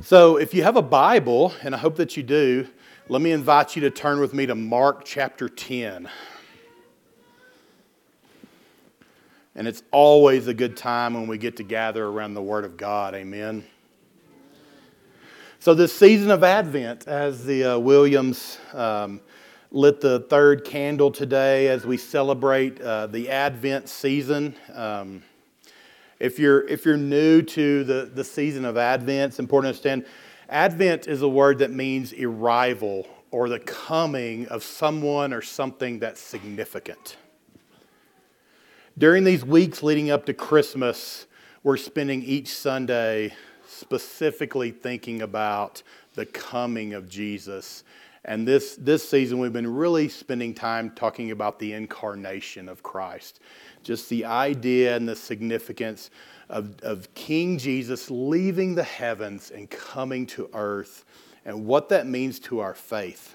So, if you have a Bible, and I hope that you do, let me invite you to turn with me to Mark chapter 10. And it's always a good time when we get to gather around the Word of God. Amen. So, this season of Advent, as the uh, Williams um, lit the third candle today as we celebrate uh, the Advent season. Um, if you're, if you're new to the, the season of Advent, it's important to understand Advent is a word that means arrival or the coming of someone or something that's significant. During these weeks leading up to Christmas, we're spending each Sunday specifically thinking about the coming of Jesus. And this, this season, we've been really spending time talking about the incarnation of Christ just the idea and the significance of, of King Jesus leaving the heavens and coming to earth and what that means to our faith.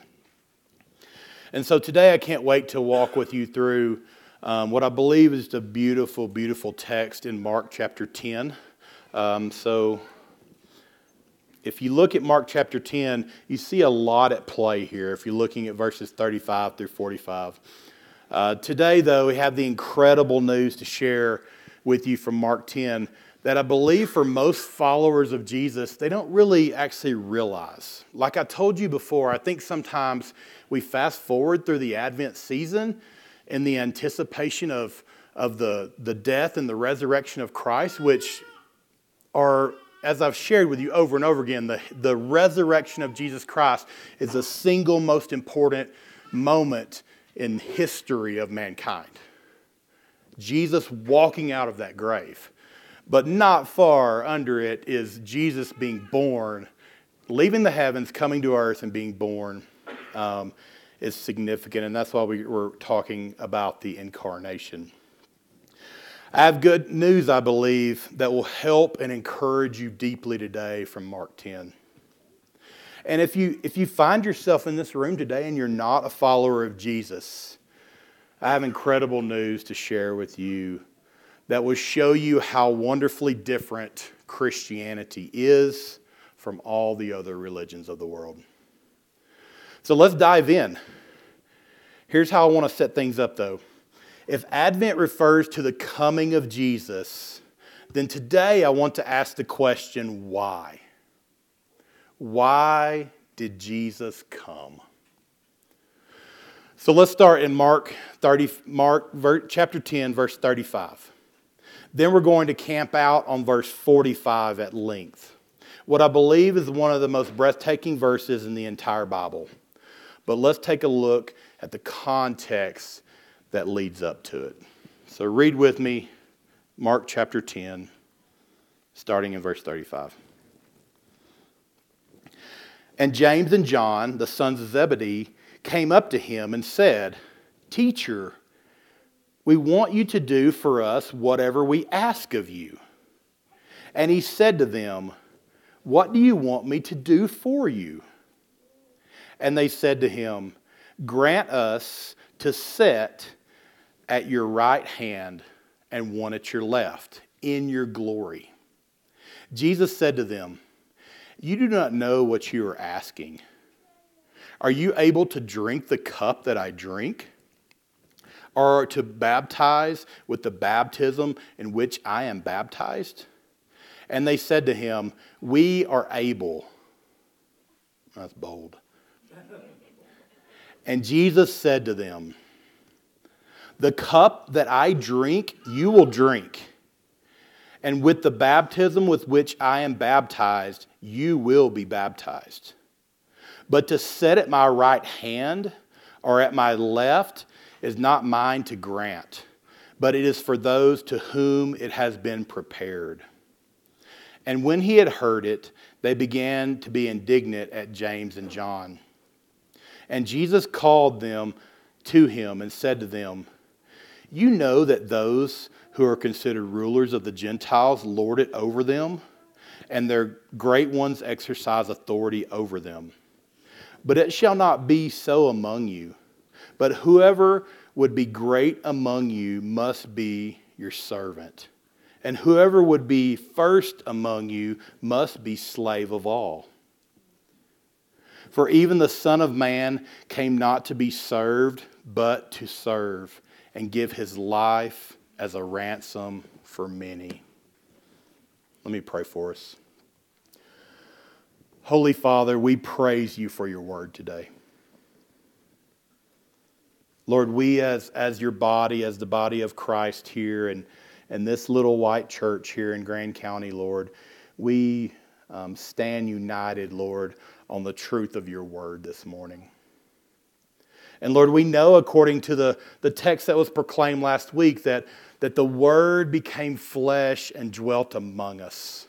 And so today I can't wait to walk with you through um, what I believe is the beautiful, beautiful text in Mark chapter 10. Um, so if you look at Mark chapter 10, you see a lot at play here if you're looking at verses 35 through 45. Uh, today, though, we have the incredible news to share with you from Mark 10 that I believe for most followers of Jesus, they don't really actually realize. Like I told you before, I think sometimes we fast forward through the Advent season in the anticipation of, of the, the death and the resurrection of Christ, which are, as I've shared with you over and over again, the, the resurrection of Jesus Christ is the single most important moment in history of mankind. Jesus walking out of that grave. But not far under it is Jesus being born, leaving the heavens, coming to earth, and being born um, is significant. And that's why we, we're talking about the incarnation. I have good news, I believe, that will help and encourage you deeply today from Mark 10. And if you, if you find yourself in this room today and you're not a follower of Jesus, I have incredible news to share with you that will show you how wonderfully different Christianity is from all the other religions of the world. So let's dive in. Here's how I want to set things up, though. If Advent refers to the coming of Jesus, then today I want to ask the question why? Why did Jesus come? So let's start in Mark 30, Mark chapter 10, verse 35. Then we're going to camp out on verse 45 at length. What I believe is one of the most breathtaking verses in the entire Bible. But let's take a look at the context that leads up to it. So read with me Mark chapter 10, starting in verse 35. And James and John, the sons of Zebedee, came up to him and said, Teacher, we want you to do for us whatever we ask of you. And he said to them, What do you want me to do for you? And they said to him, Grant us to sit at your right hand and one at your left in your glory. Jesus said to them, you do not know what you are asking. Are you able to drink the cup that I drink? Or to baptize with the baptism in which I am baptized? And they said to him, We are able. That's bold. And Jesus said to them, The cup that I drink, you will drink and with the baptism with which I am baptized, you will be baptized. But to sit at my right hand or at my left is not mine to grant, but it is for those to whom it has been prepared. And when he had heard it, they began to be indignant at James and John. And Jesus called them to him and said to them, You know that those who are considered rulers of the Gentiles lord it over them, and their great ones exercise authority over them. But it shall not be so among you. But whoever would be great among you must be your servant. and whoever would be first among you must be slave of all. For even the Son of Man came not to be served, but to serve, and give his life as a ransom for many. Let me pray for us. Holy Father, we praise you for your word today. Lord, we as, as your body, as the body of Christ here, and and this little white church here in Grand County, Lord, we um, stand united, Lord, on the truth of your word this morning. And Lord, we know according to the, the text that was proclaimed last week that, that the word became flesh and dwelt among us.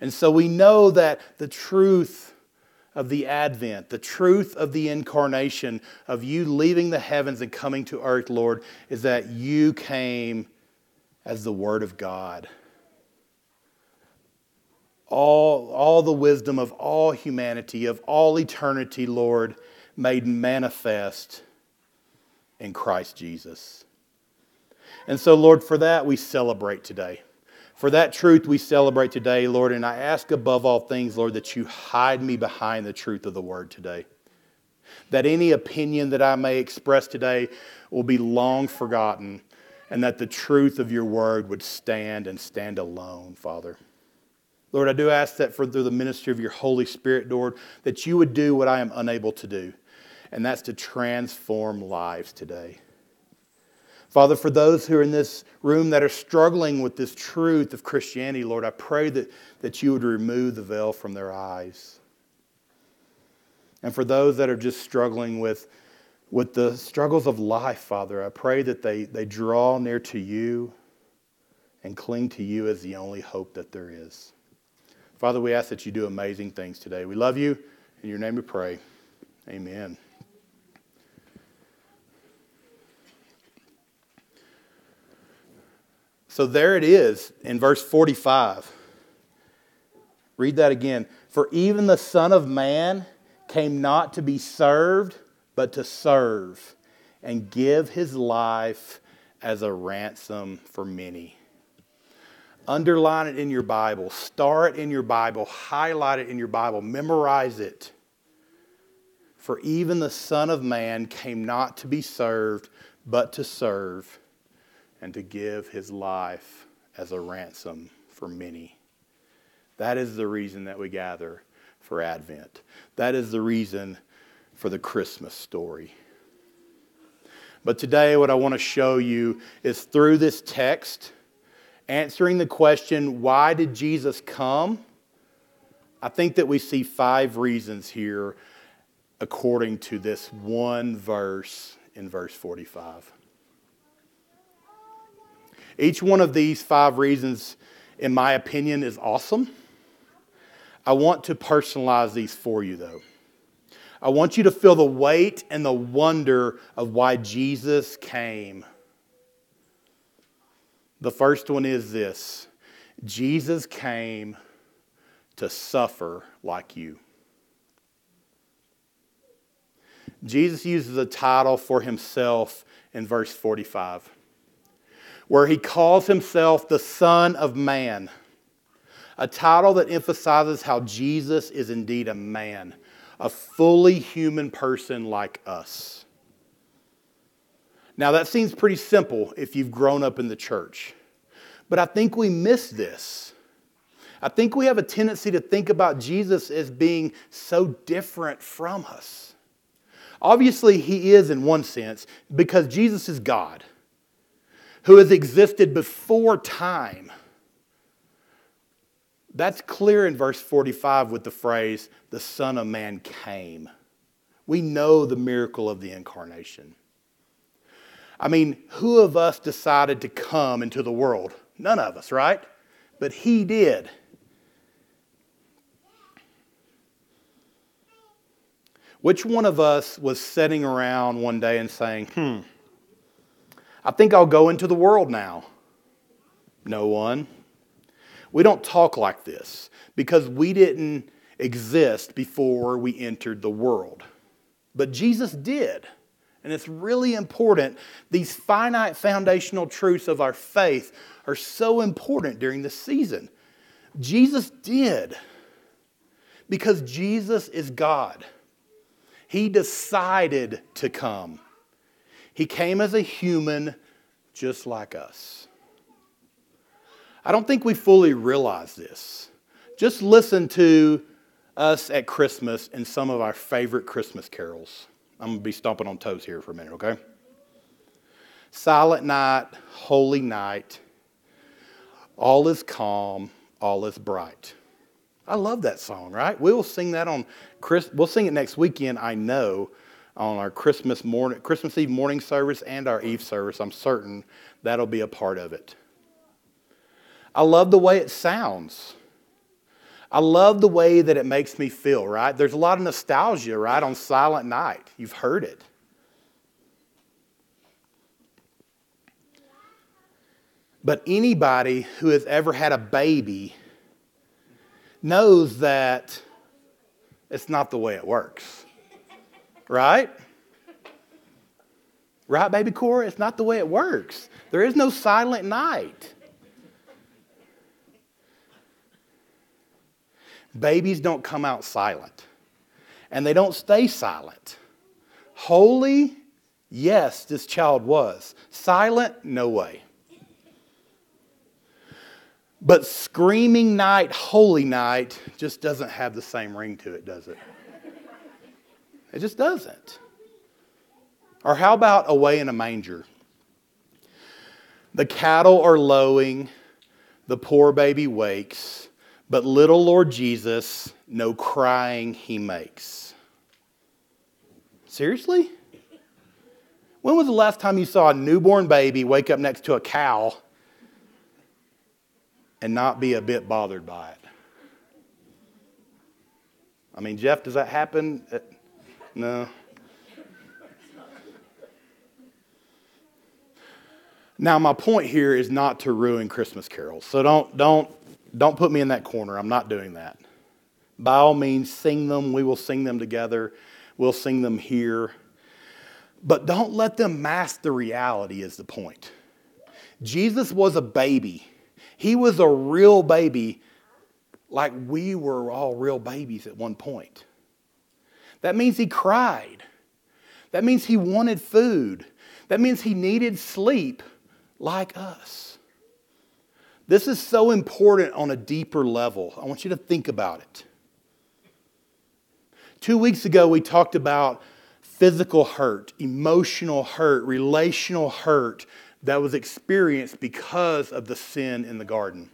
And so we know that the truth of the advent, the truth of the incarnation, of you leaving the heavens and coming to earth, Lord, is that you came as the Word of God. All, all the wisdom of all humanity, of all eternity, Lord, made manifest in Christ Jesus. And so, Lord, for that we celebrate today. For that truth we celebrate today, Lord, and I ask above all things, Lord, that you hide me behind the truth of the word today. That any opinion that I may express today will be long forgotten and that the truth of your word would stand and stand alone, Father. Lord, I do ask that for through the ministry of your Holy Spirit, Lord, that you would do what I am unable to do, and that's to transform lives today. Father, for those who are in this room that are struggling with this truth of Christianity, Lord, I pray that, that you would remove the veil from their eyes. And for those that are just struggling with with the struggles of life, Father, I pray that they, they draw near to you and cling to you as the only hope that there is. Father, we ask that you do amazing things today. We love you. In your name we pray. Amen. So there it is in verse 45. Read that again. For even the Son of Man came not to be served but to serve and give his life as a ransom for many. Underline it in your Bible, star it in your Bible, highlight it in your Bible, memorize it. For even the Son of Man came not to be served, but to serve and to give his life as a ransom for many. That is the reason that we gather for Advent. That is the reason for the Christmas story. But today, what I want to show you is through this text, answering the question, why did Jesus come? I think that we see five reasons here according to this one verse in verse 45. Each one of these five reasons, in my opinion, is awesome. I want to personalize these for you, though. I want you to feel the weight and the wonder of why Jesus came. The first one is this Jesus came to suffer like you. Jesus uses a title for himself in verse 45, where he calls himself the Son of Man, a title that emphasizes how Jesus is indeed a man a fully human person like us. Now, that seems pretty simple if you've grown up in the church, but I think we miss this. I think we have a tendency to think about Jesus as being so different from us. Obviously, he is in one sense because Jesus is God who has existed before time. That's clear in verse 45 with the phrase, the Son of Man came. We know the miracle of the incarnation. I mean, who of us decided to come into the world? None of us, right? But He did. Which one of us was sitting around one day and saying, hmm, I think I'll go into the world now? No one. We don't talk like this because we didn't exist before we entered the world. But Jesus did. And it's really important. These finite foundational truths of our faith are so important during this season. Jesus did because Jesus is God. He decided to come. He came as a human just like us. I don't think we fully realize this. Just listen to us at Christmas in some of our favorite Christmas carols. I'm going to be stomping on toes here for a minute, okay? Silent night, holy night, all is calm, all is bright. I love that song, right? We'll sing that on Chris. We'll sing it next weekend, I know, on our Christmas morning, Christmas Eve morning service and our Eve service. I'm certain that'll be a part of it. I love the way it sounds. I love the way that it makes me feel, right? There's a lot of nostalgia, right, on Silent Night. You've heard it. But anybody who has ever had a baby knows that it's not the way it works. Right? Right, baby Cora? It's not the way it works. There is no silent night. Babies don't come out silent, and they don't stay silent. Holy, yes, this child was. Silent, no way. But screaming night, holy night, just doesn't have the same ring to it, does it? It just doesn't. Or how about away in a manger? The cattle are lowing, the poor baby wakes, but little Lord Jesus, no crying he makes. Seriously? When was the last time you saw a newborn baby wake up next to a cow and not be a bit bothered by it. I mean, Jeff, does that happen? No. Now, my point here is not to ruin Christmas carols. So don't, don't, don't put me in that corner. I'm not doing that. By all means, sing them. We will sing them together. We'll sing them here. But don't let them mask the reality, is the point. Jesus was a baby he was a real baby, like we were all real babies at one point. That means he cried. That means he wanted food. That means he needed sleep like us. This is so important on a deeper level. I want you to think about it. Two weeks ago, we talked about physical hurt, emotional hurt, relational hurt, that was experienced because of the sin in the garden.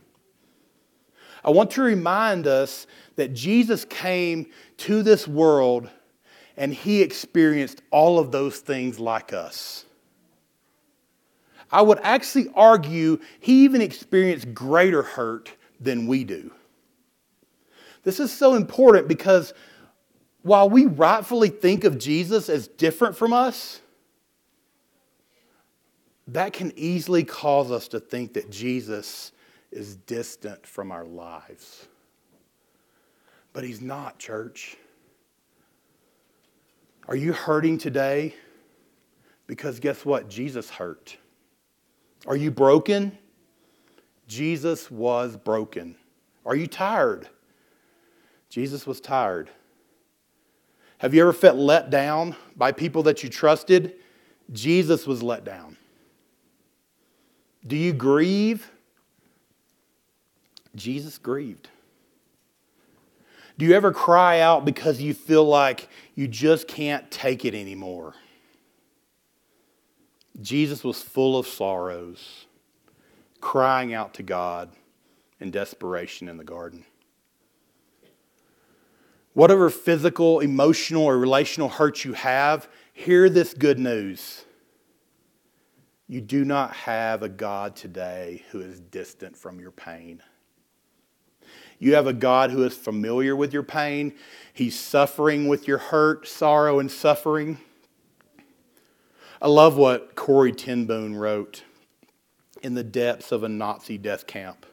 I want to remind us that Jesus came to this world and he experienced all of those things like us. I would actually argue he even experienced greater hurt than we do. This is so important because while we rightfully think of Jesus as different from us, that can easily cause us to think that Jesus is distant from our lives. But he's not, church. Are you hurting today? Because guess what? Jesus hurt. Are you broken? Jesus was broken. Are you tired? Jesus was tired. Have you ever felt let down by people that you trusted? Jesus was let down. Do you grieve? Jesus grieved. Do you ever cry out because you feel like you just can't take it anymore? Jesus was full of sorrows, crying out to God in desperation in the garden. Whatever physical, emotional, or relational hurt you have, hear this good news. You do not have a God today who is distant from your pain. You have a God who is familiar with your pain. He's suffering with your hurt, sorrow, and suffering. I love what Corrie ten Boom wrote in the depths of a Nazi death camp.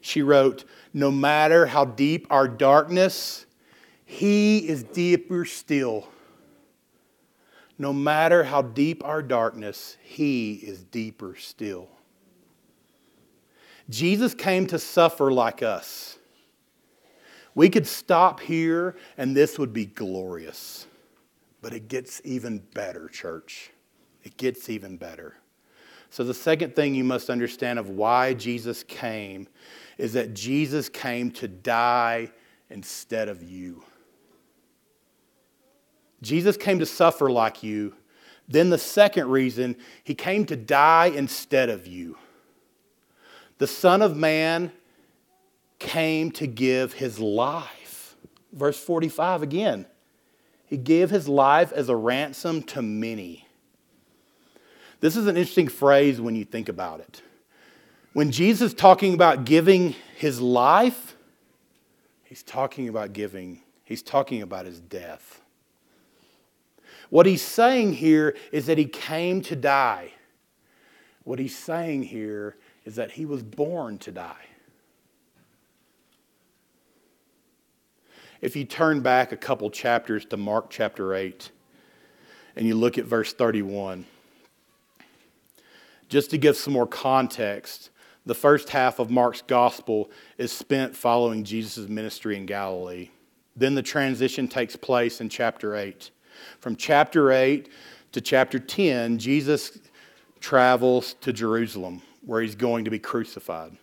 She wrote, No matter how deep our darkness, He is deeper still. no matter how deep our darkness, He is deeper still. Jesus came to suffer like us. We could stop here and this would be glorious. But it gets even better, church. It gets even better. So, the second thing you must understand of why Jesus came is that Jesus came to die instead of you. Jesus came to suffer like you. Then, the second reason, he came to die instead of you. The Son of Man came to give his life. Verse 45 again. He gave his life as a ransom to many. This is an interesting phrase when you think about it. When Jesus is talking about giving his life, he's talking about giving, he's talking about his death. What he's saying here is that he came to die. What he's saying here is that he was born to die. If you turn back a couple chapters to Mark chapter 8 and you look at verse 31, just to give some more context, the first half of Mark's gospel is spent following Jesus' ministry in Galilee. Then the transition takes place in chapter 8. From chapter 8 to chapter 10, Jesus travels to Jerusalem, where he's going to be crucified.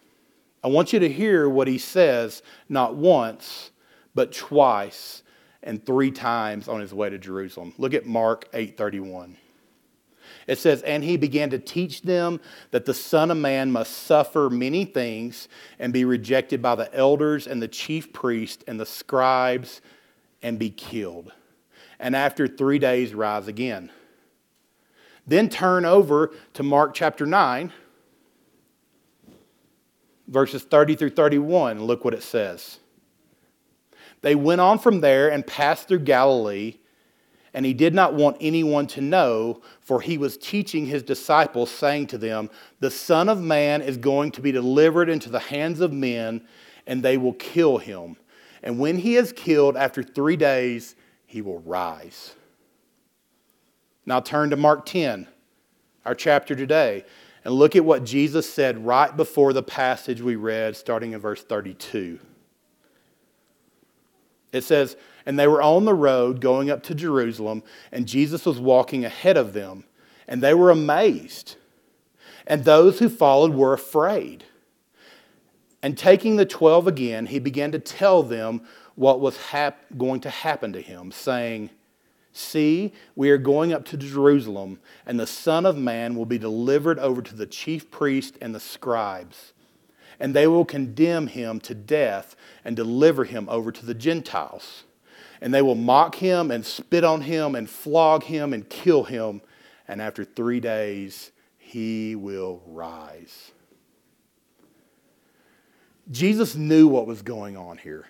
I want you to hear what he says not once, but twice and three times on his way to Jerusalem. Look at Mark 8:31. It says, And he began to teach them that the Son of Man must suffer many things and be rejected by the elders and the chief priests and the scribes and be killed. And after three days, rise again. Then turn over to Mark chapter 9, verses 30 through 31. Look what it says. They went on from there and passed through Galilee and he did not want anyone to know, for he was teaching his disciples, saying to them, The Son of Man is going to be delivered into the hands of men, and they will kill him. And when he is killed, after three days, he will rise. Now turn to Mark 10, our chapter today, and look at what Jesus said right before the passage we read, starting in verse 32. It says, And they were on the road going up to Jerusalem, and Jesus was walking ahead of them, and they were amazed. And those who followed were afraid. And taking the twelve again, he began to tell them what was hap- going to happen to him, saying, See, we are going up to Jerusalem, and the Son of Man will be delivered over to the chief priests and the scribes and they will condemn him to death and deliver him over to the Gentiles. And they will mock him and spit on him and flog him and kill him. And after three days, he will rise. Jesus knew what was going on here.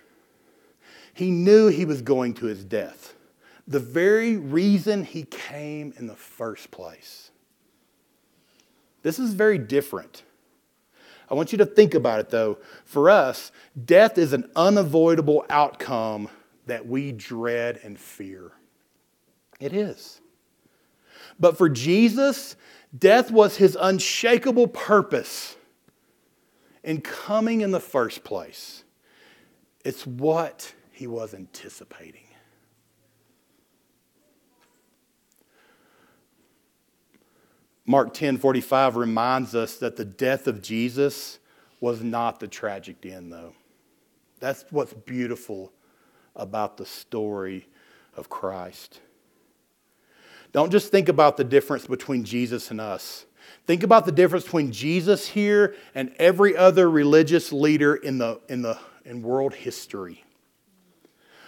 He knew he was going to his death. The very reason he came in the first place. This is very different I want you to think about it though. For us, death is an unavoidable outcome that we dread and fear. It is. But for Jesus, death was his unshakable purpose in coming in the first place. It's what he was anticipating. Mark 10 45 reminds us that the death of Jesus was not the tragic end, though. That's what's beautiful about the story of Christ. Don't just think about the difference between Jesus and us. Think about the difference between Jesus here and every other religious leader in, the, in, the, in world history.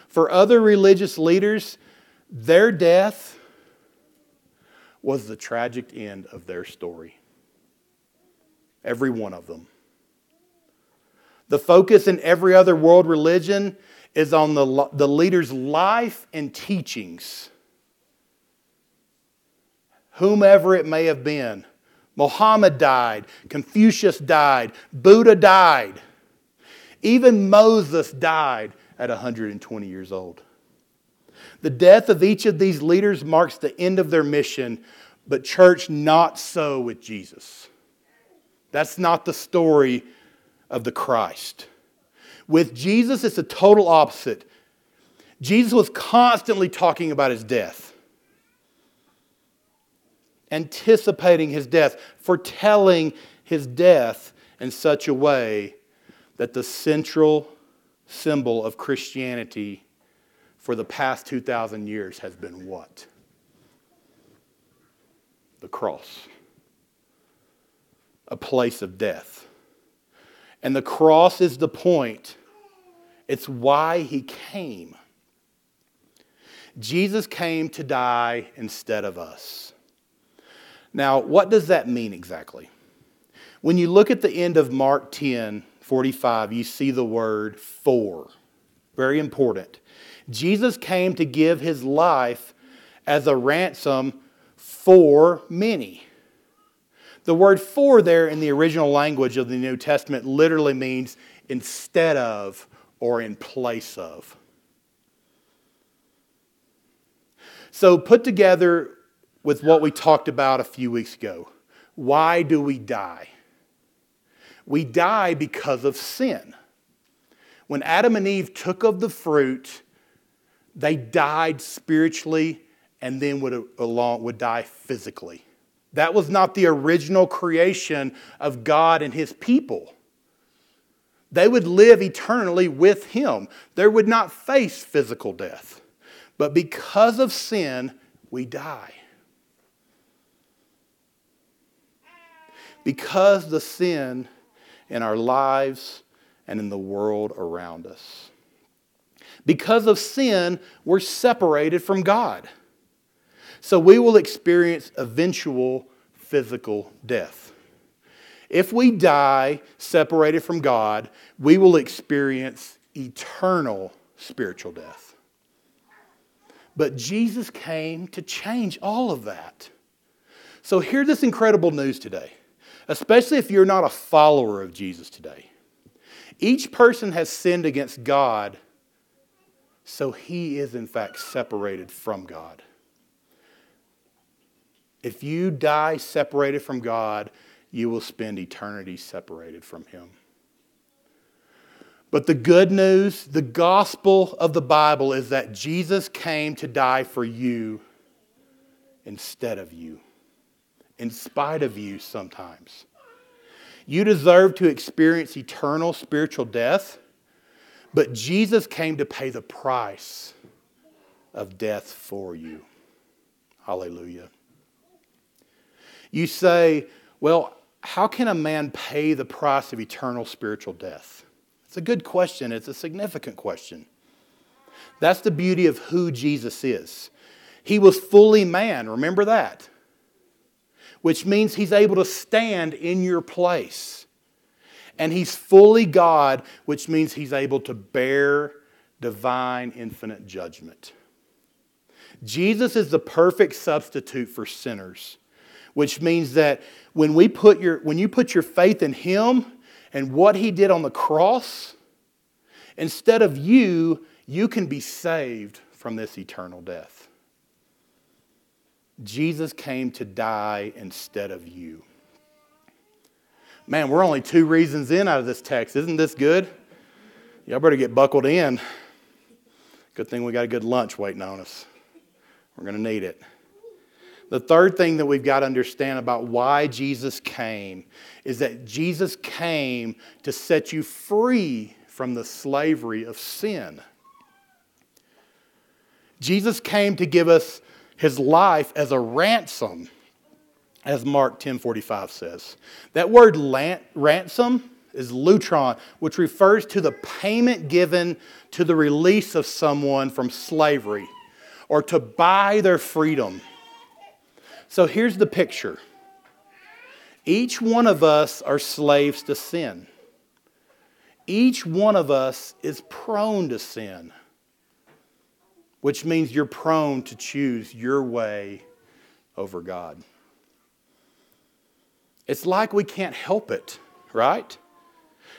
For other religious leaders, their death was the tragic end of their story. Every one of them. The focus in every other world religion is on the, the leader's life and teachings. Whomever it may have been. Muhammad died, Confucius died, Buddha died, even Moses died at 120 years old. The death of each of these leaders marks the end of their mission, but, church, not so with Jesus. That's not the story of the Christ. With Jesus, it's the total opposite. Jesus was constantly talking about his death, anticipating his death, foretelling his death in such a way that the central symbol of Christianity for the past 2,000 years has been what? The cross, a place of death. And the cross is the point, it's why he came. Jesus came to die instead of us. Now, what does that mean exactly? When you look at the end of Mark 10 45, you see the word for. Very important. Jesus came to give his life as a ransom for many. The word for there in the original language of the New Testament literally means instead of or in place of. So, put together with what we talked about a few weeks ago why do we die? We die because of sin. When Adam and Eve took of the fruit, they died spiritually and then would, along, would die physically. That was not the original creation of God and his people. They would live eternally with him. They would not face physical death. But because of sin, we die. Because the sin in our lives and in the world around us. Because of sin, we're separated from God. So we will experience eventual physical death. If we die separated from God, we will experience eternal spiritual death. But Jesus came to change all of that. So hear this incredible news today, especially if you're not a follower of Jesus today. Each person has sinned against God, so he is in fact separated from God. If you die separated from God, you will spend eternity separated from him. But the good news, the gospel of the Bible is that Jesus came to die for you instead of you, in spite of you sometimes. You deserve to experience eternal spiritual death, but Jesus came to pay the price of death for you. Hallelujah. You say, well, how can a man pay the price of eternal spiritual death? It's a good question, it's a significant question. That's the beauty of who Jesus is. He was fully man, remember that? which means he's able to stand in your place. And he's fully God, which means he's able to bear divine, infinite judgment. Jesus is the perfect substitute for sinners, which means that when, we put your, when you put your faith in him and what he did on the cross, instead of you, you can be saved from this eternal death. Jesus came to die instead of you. Man, we're only two reasons in out of this text. Isn't this good? Y'all better get buckled in. Good thing we got a good lunch waiting on us. We're going to need it. The third thing that we've got to understand about why Jesus came is that Jesus came to set you free from the slavery of sin. Jesus came to give us his life as a ransom, as Mark 10:45 says. That word ransom is lutron, which refers to the payment given to the release of someone from slavery or to buy their freedom. So here's the picture. Each one of us are slaves to sin. Each one of us is prone to sin which means you're prone to choose your way over God. It's like we can't help it, right?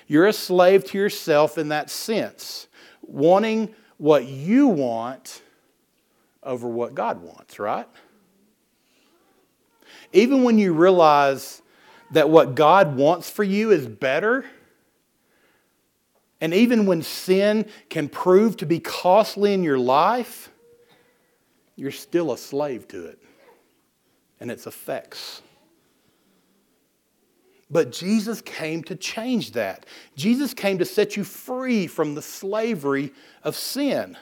You're a slave to yourself in that sense, wanting what you want over what God wants, right? Even when you realize that what God wants for you is better, and even when sin can prove to be costly in your life, you're still a slave to it and its effects. But Jesus came to change that. Jesus came to set you free from the slavery of sin.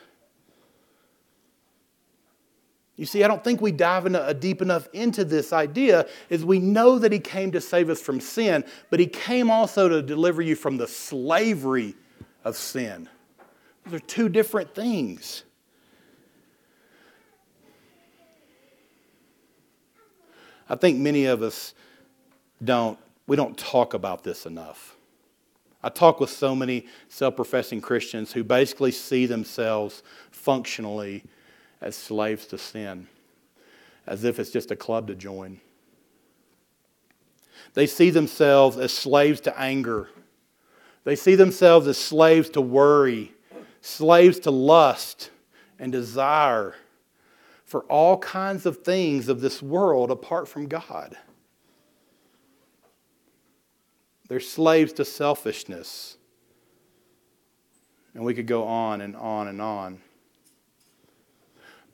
You see, I don't think we dive in a uh, deep enough into this idea is we know that he came to save us from sin, but he came also to deliver you from the slavery of sin. Those are two different things. I think many of us don't we don't talk about this enough. I talk with so many self professing Christians who basically see themselves functionally as slaves to sin, as if it's just a club to join. They see themselves as slaves to anger. They see themselves as slaves to worry, slaves to lust and desire for all kinds of things of this world apart from God. They're slaves to selfishness. And we could go on and on and on.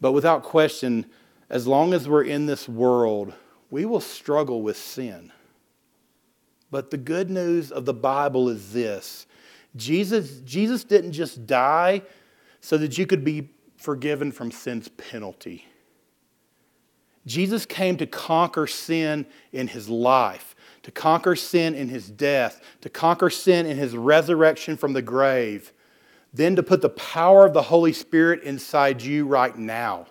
But without question, as long as we're in this world, we will struggle with sin. But the good news of the Bible is this Jesus, Jesus didn't just die so that you could be forgiven from sin's penalty. Jesus came to conquer sin in his life to conquer sin in his death, to conquer sin in his resurrection from the grave, then to put the power of the Holy Spirit inside you right now.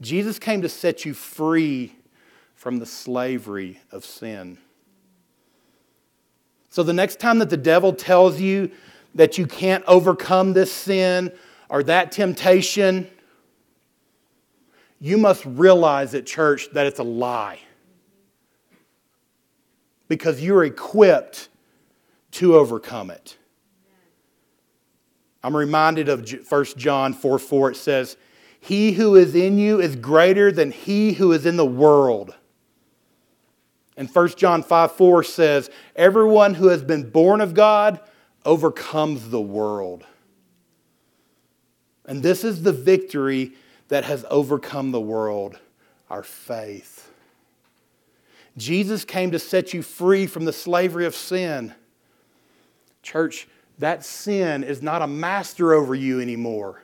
Jesus came to set you free from the slavery of sin. So the next time that the devil tells you that you can't overcome this sin or that temptation, you must realize at church that it's a lie because you're equipped to overcome it. I'm reminded of 1 John 4 4. It says, He who is in you is greater than he who is in the world. And 1 John 5 4 says, Everyone who has been born of God overcomes the world. And this is the victory that has overcome the world our faith. Jesus came to set you free from the slavery of sin. Church, that sin is not a master over you anymore.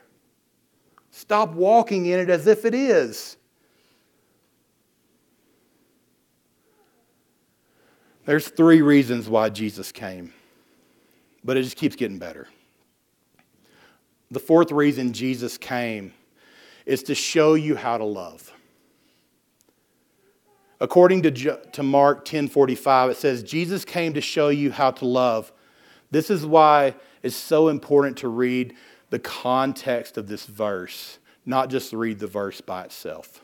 Stop walking in it as if it is. There's three reasons why Jesus came, but it just keeps getting better. The fourth reason Jesus came is to show you how to love. According to, to Mark 10:45, it says, Jesus came to show you how to love. This is why it's so important to read the context of this verse, not just read the verse by itself.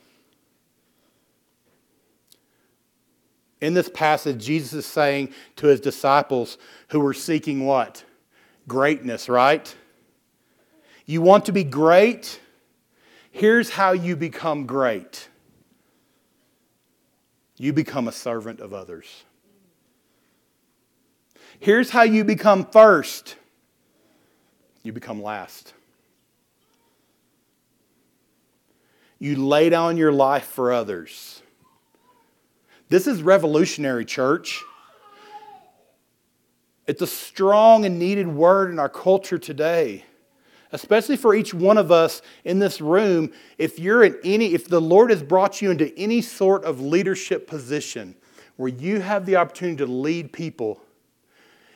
In this passage, Jesus is saying to his disciples who were seeking what? Greatness, right? You want to be great? Here's how you become great you become a servant of others. Here's how you become first you become last. You lay down your life for others. This is revolutionary, church. It's a strong and needed word in our culture today especially for each one of us in this room, if you're in any, if the Lord has brought you into any sort of leadership position where you have the opportunity to lead people,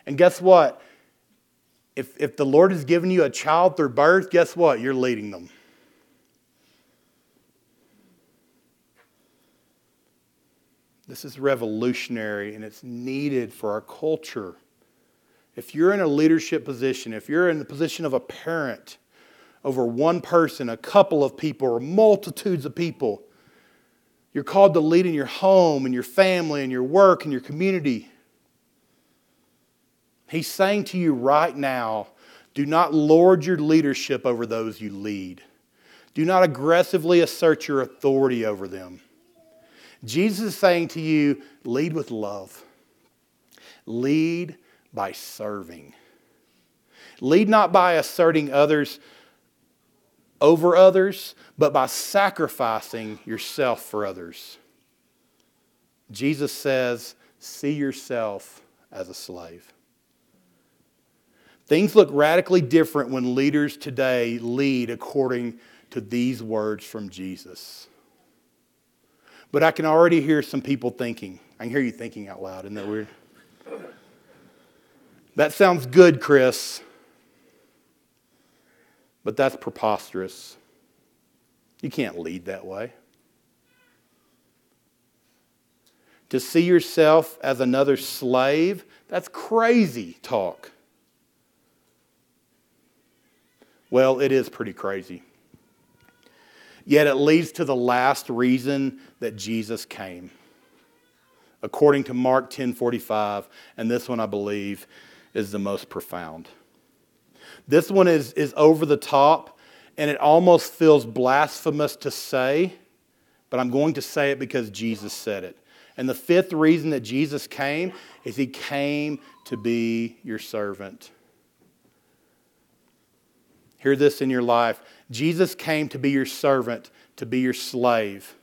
and guess what? If, if the Lord has given you a child through birth, guess what? You're leading them. This is revolutionary and it's needed for our culture. If you're in a leadership position, if you're in the position of a parent over one person, a couple of people, or multitudes of people, you're called to lead in your home and your family and your work and your community. He's saying to you right now do not lord your leadership over those you lead. Do not aggressively assert your authority over them. Jesus is saying to you, lead with love. Lead by serving. Lead not by asserting others over others, but by sacrificing yourself for others. Jesus says, see yourself as a slave. Things look radically different when leaders today lead according to these words from Jesus. But I can already hear some people thinking. I can hear you thinking out loud. Isn't that weird? That sounds good, Chris. But that's preposterous. You can't lead that way. To see yourself as another slave, that's crazy talk. Well, it is pretty crazy. Yet it leads to the last reason that Jesus came. According to Mark 10:45, and this one I believe is the most profound. This one is, is over the top, and it almost feels blasphemous to say, but I'm going to say it because Jesus said it. And the fifth reason that Jesus came is he came to be your servant. Hear this in your life Jesus came to be your servant, to be your slave.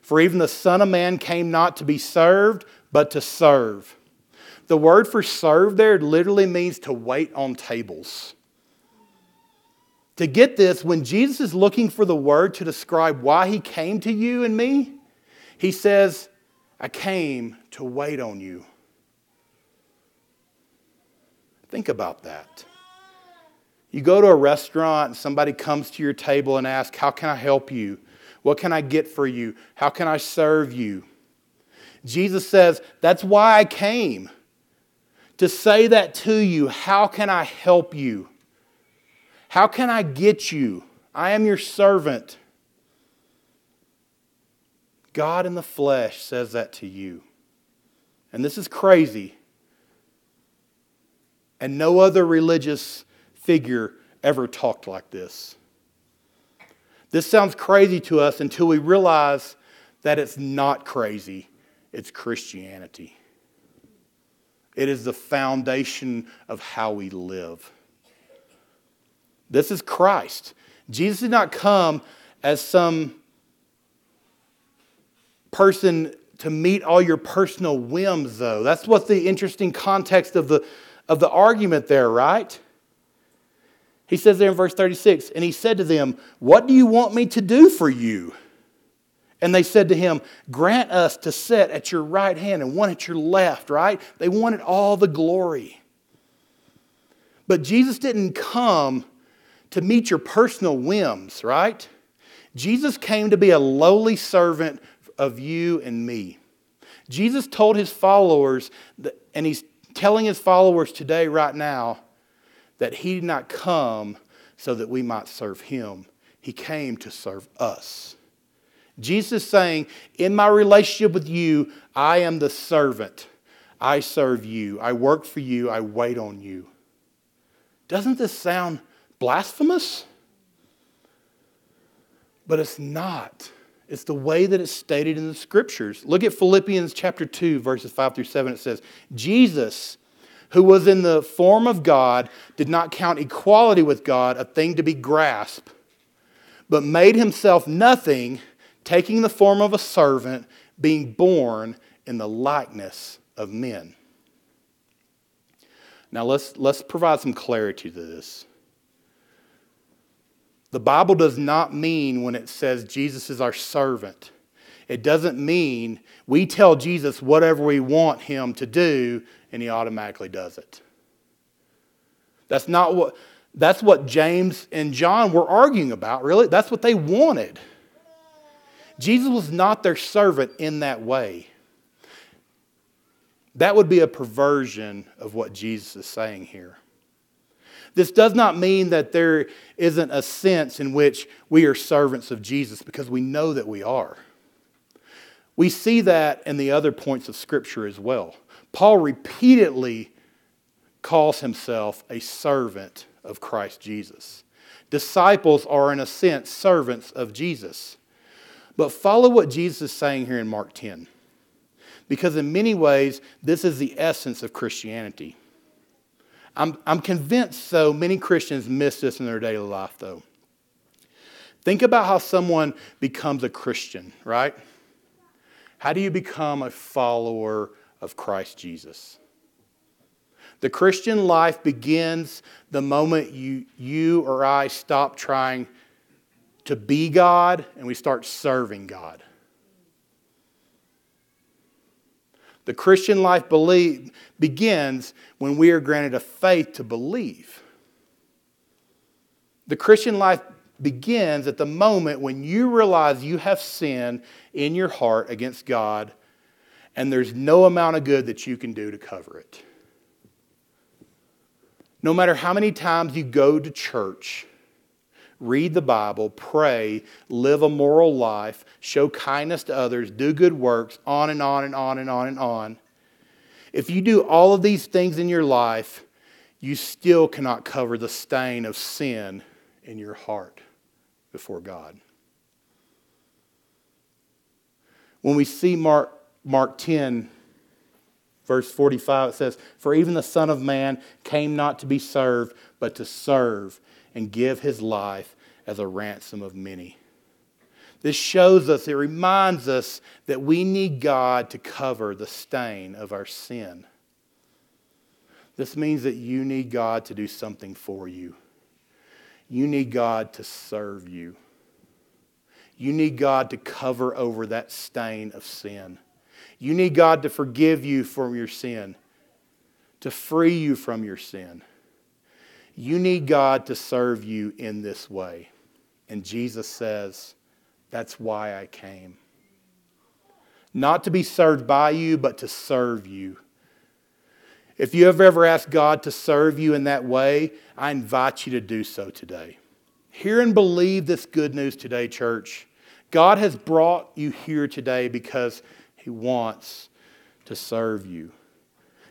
For even the Son of Man came not to be served, but to serve. The word for serve there literally means to wait on tables. To get this, when Jesus is looking for the word to describe why he came to you and me, he says, I came to wait on you. Think about that. You go to a restaurant and somebody comes to your table and asks, How can I help you? What can I get for you? How can I serve you? Jesus says, That's why I came. To say that to you, how can I help you? How can I get you? I am your servant. God in the flesh says that to you. And this is crazy. And no other religious figure ever talked like this. This sounds crazy to us until we realize that it's not crazy, it's Christianity. It is the foundation of how we live. This is Christ. Jesus did not come as some person to meet all your personal whims, though. That's what the interesting context of the, of the argument there, right? He says there in verse 36, and he said to them, What do you want me to do for you? And they said to him, Grant us to sit at your right hand and one at your left, right? They wanted all the glory. But Jesus didn't come to meet your personal whims, right? Jesus came to be a lowly servant of you and me. Jesus told his followers, that, and he's telling his followers today, right now, that he did not come so that we might serve him. He came to serve us. Jesus saying, In my relationship with you, I am the servant. I serve you. I work for you. I wait on you. Doesn't this sound blasphemous? But it's not. It's the way that it's stated in the scriptures. Look at Philippians chapter 2, verses 5 through 7. It says, Jesus who was in the form of God, did not count equality with God a thing to be grasped, but made himself nothing, taking the form of a servant, being born in the likeness of men. Now let's, let's provide some clarity to this. The Bible does not mean when it says Jesus is our servant, it doesn't mean we tell Jesus whatever we want him to do and he automatically does it. That's not what that's what James and John were arguing about, really. That's what they wanted. Jesus was not their servant in that way. That would be a perversion of what Jesus is saying here. This does not mean that there isn't a sense in which we are servants of Jesus because we know that we are. We see that in the other points of Scripture as well. Paul repeatedly calls himself a servant of Christ Jesus. Disciples are, in a sense, servants of Jesus. But follow what Jesus is saying here in Mark 10. Because in many ways, this is the essence of Christianity. I'm, I'm convinced so many Christians miss this in their daily life, though. Think about how someone becomes a Christian, right? How do you become a follower of Christ Jesus? The Christian life begins the moment you, you or I stop trying to be God and we start serving God. The Christian life believe, begins when we are granted a faith to believe. The Christian life begins at the moment when you realize you have sinned in your heart against God and there's no amount of good that you can do to cover it. No matter how many times you go to church, read the Bible, pray, live a moral life, show kindness to others, do good works, on and on and on and on and on. If you do all of these things in your life, you still cannot cover the stain of sin in your heart before God. When we see Mark, Mark 10, verse 45, it says, For even the Son of Man came not to be served, but to serve and give his life as a ransom of many. This shows us, it reminds us that we need God to cover the stain of our sin. This means that you need God to do something for you. You need God to serve you. You need God to cover over that stain of sin. You need God to forgive you from your sin, to free you from your sin. You need God to serve you in this way. And Jesus says, That's why I came. Not to be served by you, but to serve you. If you have ever asked God to serve you in that way, I invite you to do so today. Hear and believe this good news today, church. God has brought you here today because He wants to serve you.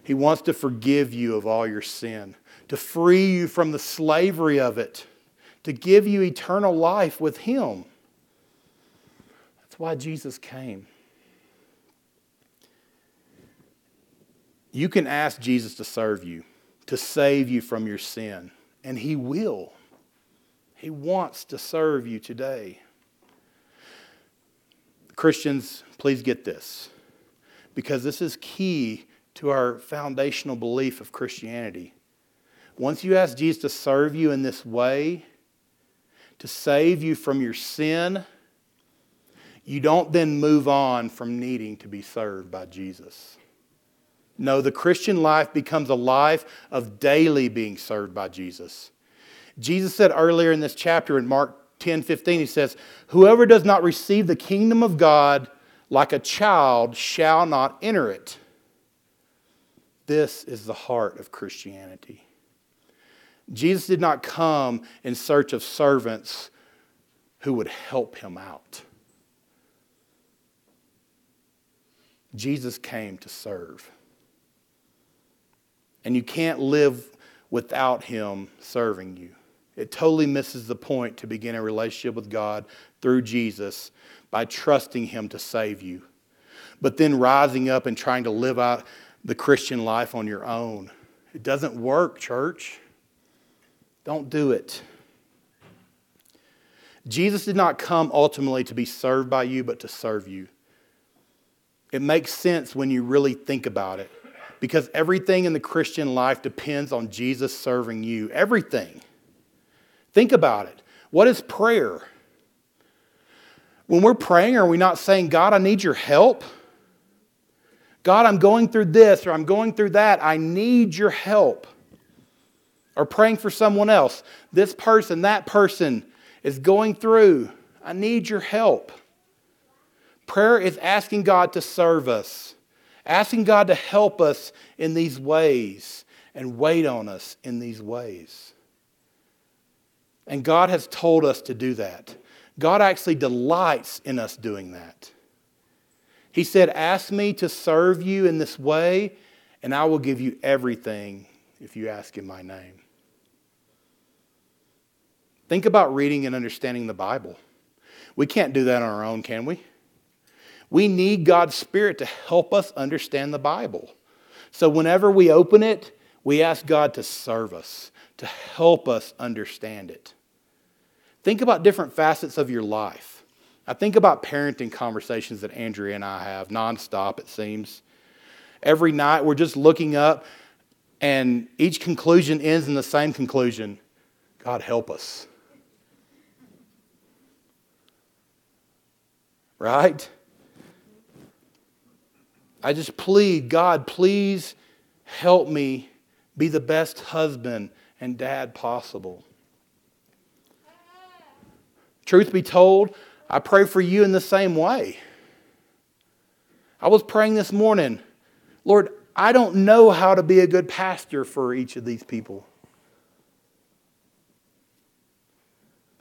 He wants to forgive you of all your sin to free you from the slavery of it, to give you eternal life with Him. That's why Jesus came. You can ask Jesus to serve you, to save you from your sin, and He will. He wants to serve you today. Christians, please get this, because this is key to our foundational belief of Christianity. Once you ask Jesus to serve you in this way, to save you from your sin, you don't then move on from needing to be served by Jesus. No, the Christian life becomes a life of daily being served by Jesus. Jesus said earlier in this chapter in Mark 10 15, he says, Whoever does not receive the kingdom of God like a child shall not enter it. This is the heart of Christianity. Jesus did not come in search of servants who would help him out. Jesus came to serve. And you can't live without him serving you. It totally misses the point to begin a relationship with God through Jesus by trusting him to save you. But then rising up and trying to live out the Christian life on your own. It doesn't work, church. Don't do it. Jesus did not come ultimately to be served by you, but to serve you. It makes sense when you really think about it because everything in the Christian life depends on Jesus serving you. Everything. Think about it. What is prayer? When we're praying, are we not saying, God, I need your help? God, I'm going through this or I'm going through that. I need your help or praying for someone else. This person, that person is going through. I need your help. Prayer is asking God to serve us, asking God to help us in these ways and wait on us in these ways. And God has told us to do that. God actually delights in us doing that. He said, Ask me to serve you in this way, and I will give you everything if you ask in my name. Think about reading and understanding the Bible. We can't do that on our own, can we? We need God's Spirit to help us understand the Bible. So whenever we open it, we ask God to serve us, to help us understand it. Think about different facets of your life. I think about parenting conversations that Andrea and I have nonstop, it seems. Every night we're just looking up, and each conclusion ends in the same conclusion God, help us. Right? I just plead, God, please help me be the best husband and dad possible. Truth be told, I pray for you in the same way. I was praying this morning, Lord, I don't know how to be a good pastor for each of these people.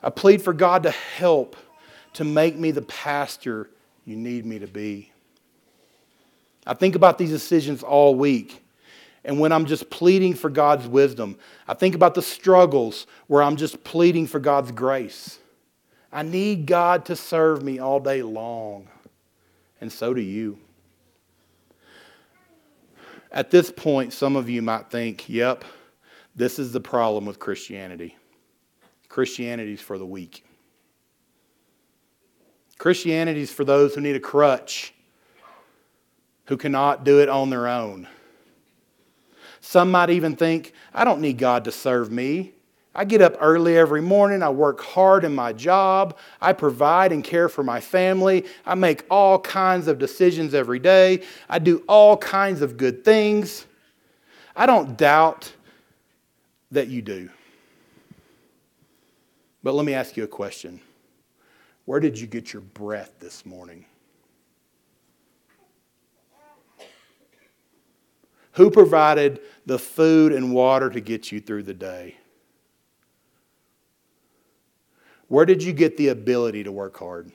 I plead for God to help to make me the pastor you need me to be. I think about these decisions all week. And when I'm just pleading for God's wisdom, I think about the struggles where I'm just pleading for God's grace. I need God to serve me all day long. And so do you. At this point, some of you might think, yep, this is the problem with Christianity. Christianity's for the weak. Christianity is for those who need a crutch, who cannot do it on their own. Some might even think, I don't need God to serve me. I get up early every morning. I work hard in my job. I provide and care for my family. I make all kinds of decisions every day. I do all kinds of good things. I don't doubt that you do. But let me ask you a question Where did you get your breath this morning? Who provided the food and water to get you through the day? Where did you get the ability to work hard?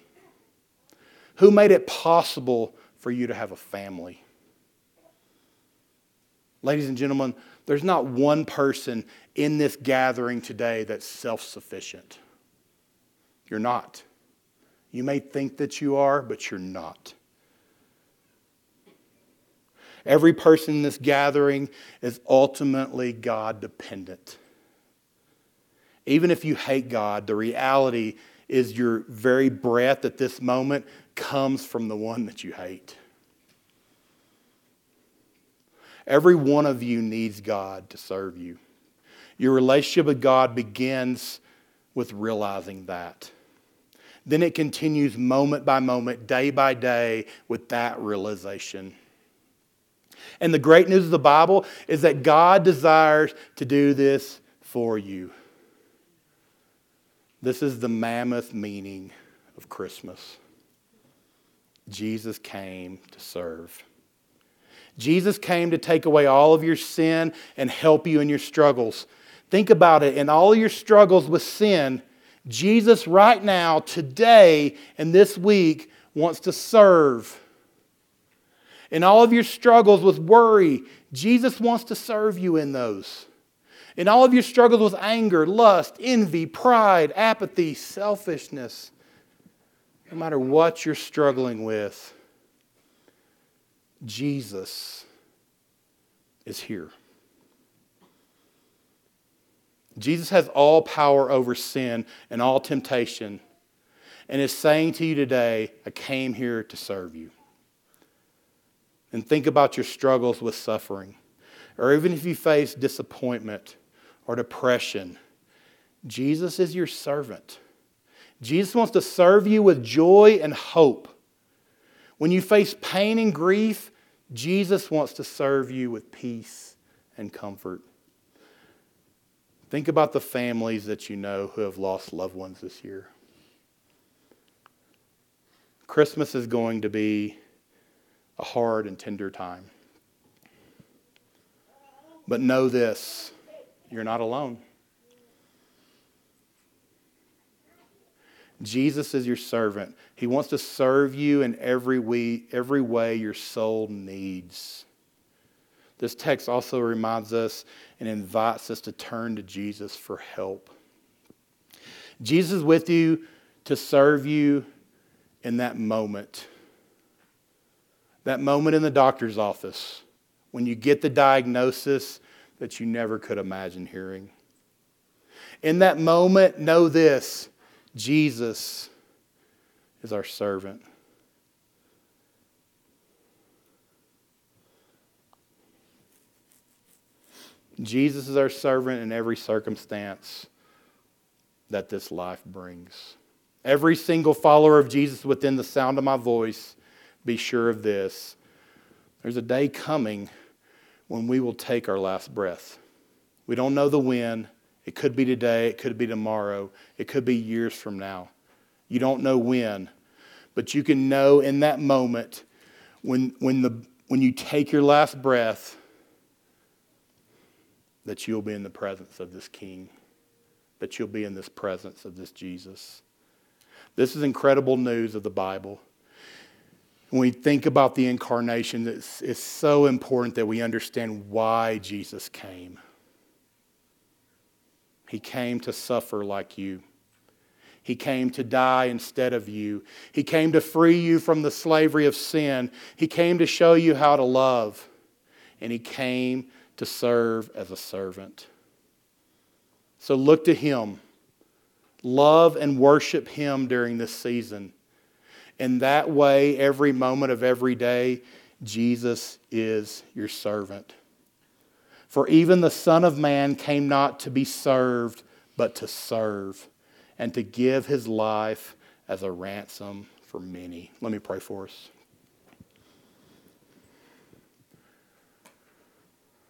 Who made it possible for you to have a family? Ladies and gentlemen, there's not one person in this gathering today that's self sufficient. You're not. You may think that you are, but you're not. Every person in this gathering is ultimately God dependent. Even if you hate God, the reality is your very breath at this moment comes from the one that you hate. Every one of you needs God to serve you. Your relationship with God begins with realizing that. Then it continues moment by moment, day by day, with that realization. And the great news of the Bible is that God desires to do this for you. This is the mammoth meaning of Christmas. Jesus came to serve. Jesus came to take away all of your sin and help you in your struggles. Think about it. In all your struggles with sin, Jesus, right now, today, and this week, wants to serve. In all of your struggles with worry, Jesus wants to serve you in those. In all of your struggles with anger, lust, envy, pride, apathy, selfishness, no matter what you're struggling with, Jesus is here. Jesus has all power over sin and all temptation and is saying to you today, I came here to serve you. And think about your struggles with suffering, or even if you face disappointment or depression, Jesus is your servant. Jesus wants to serve you with joy and hope. When you face pain and grief, Jesus wants to serve you with peace and comfort. Think about the families that you know who have lost loved ones this year. Christmas is going to be a hard and tender time. But know this you're not alone. Jesus is your servant. He wants to serve you in every way, every way your soul needs. This text also reminds us and invites us to turn to Jesus for help. Jesus is with you to serve you in that moment. That moment in the doctor's office when you get the diagnosis that you never could imagine hearing. In that moment, know this Jesus is our servant. Jesus is our servant in every circumstance that this life brings. Every single follower of Jesus within the sound of my voice, be sure of this. There's a day coming when we will take our last breath. We don't know the when. It could be today, it could be tomorrow, it could be years from now. You don't know when, but you can know in that moment when, when, the, when you take your last breath that you'll be in the presence of this King, that you'll be in this presence of this Jesus. This is incredible news of the Bible. When we think about the incarnation, it's, it's so important that we understand why Jesus came. He came to suffer like you. He came to die instead of you. He came to free you from the slavery of sin. He came to show you how to love. And He came to serve as a servant. So look to Him. Love and worship Him during this season. In that way, every moment of every day, Jesus is your servant. For even the Son of Man came not to be served, but to serve, and to give his life as a ransom for many. Let me pray for us.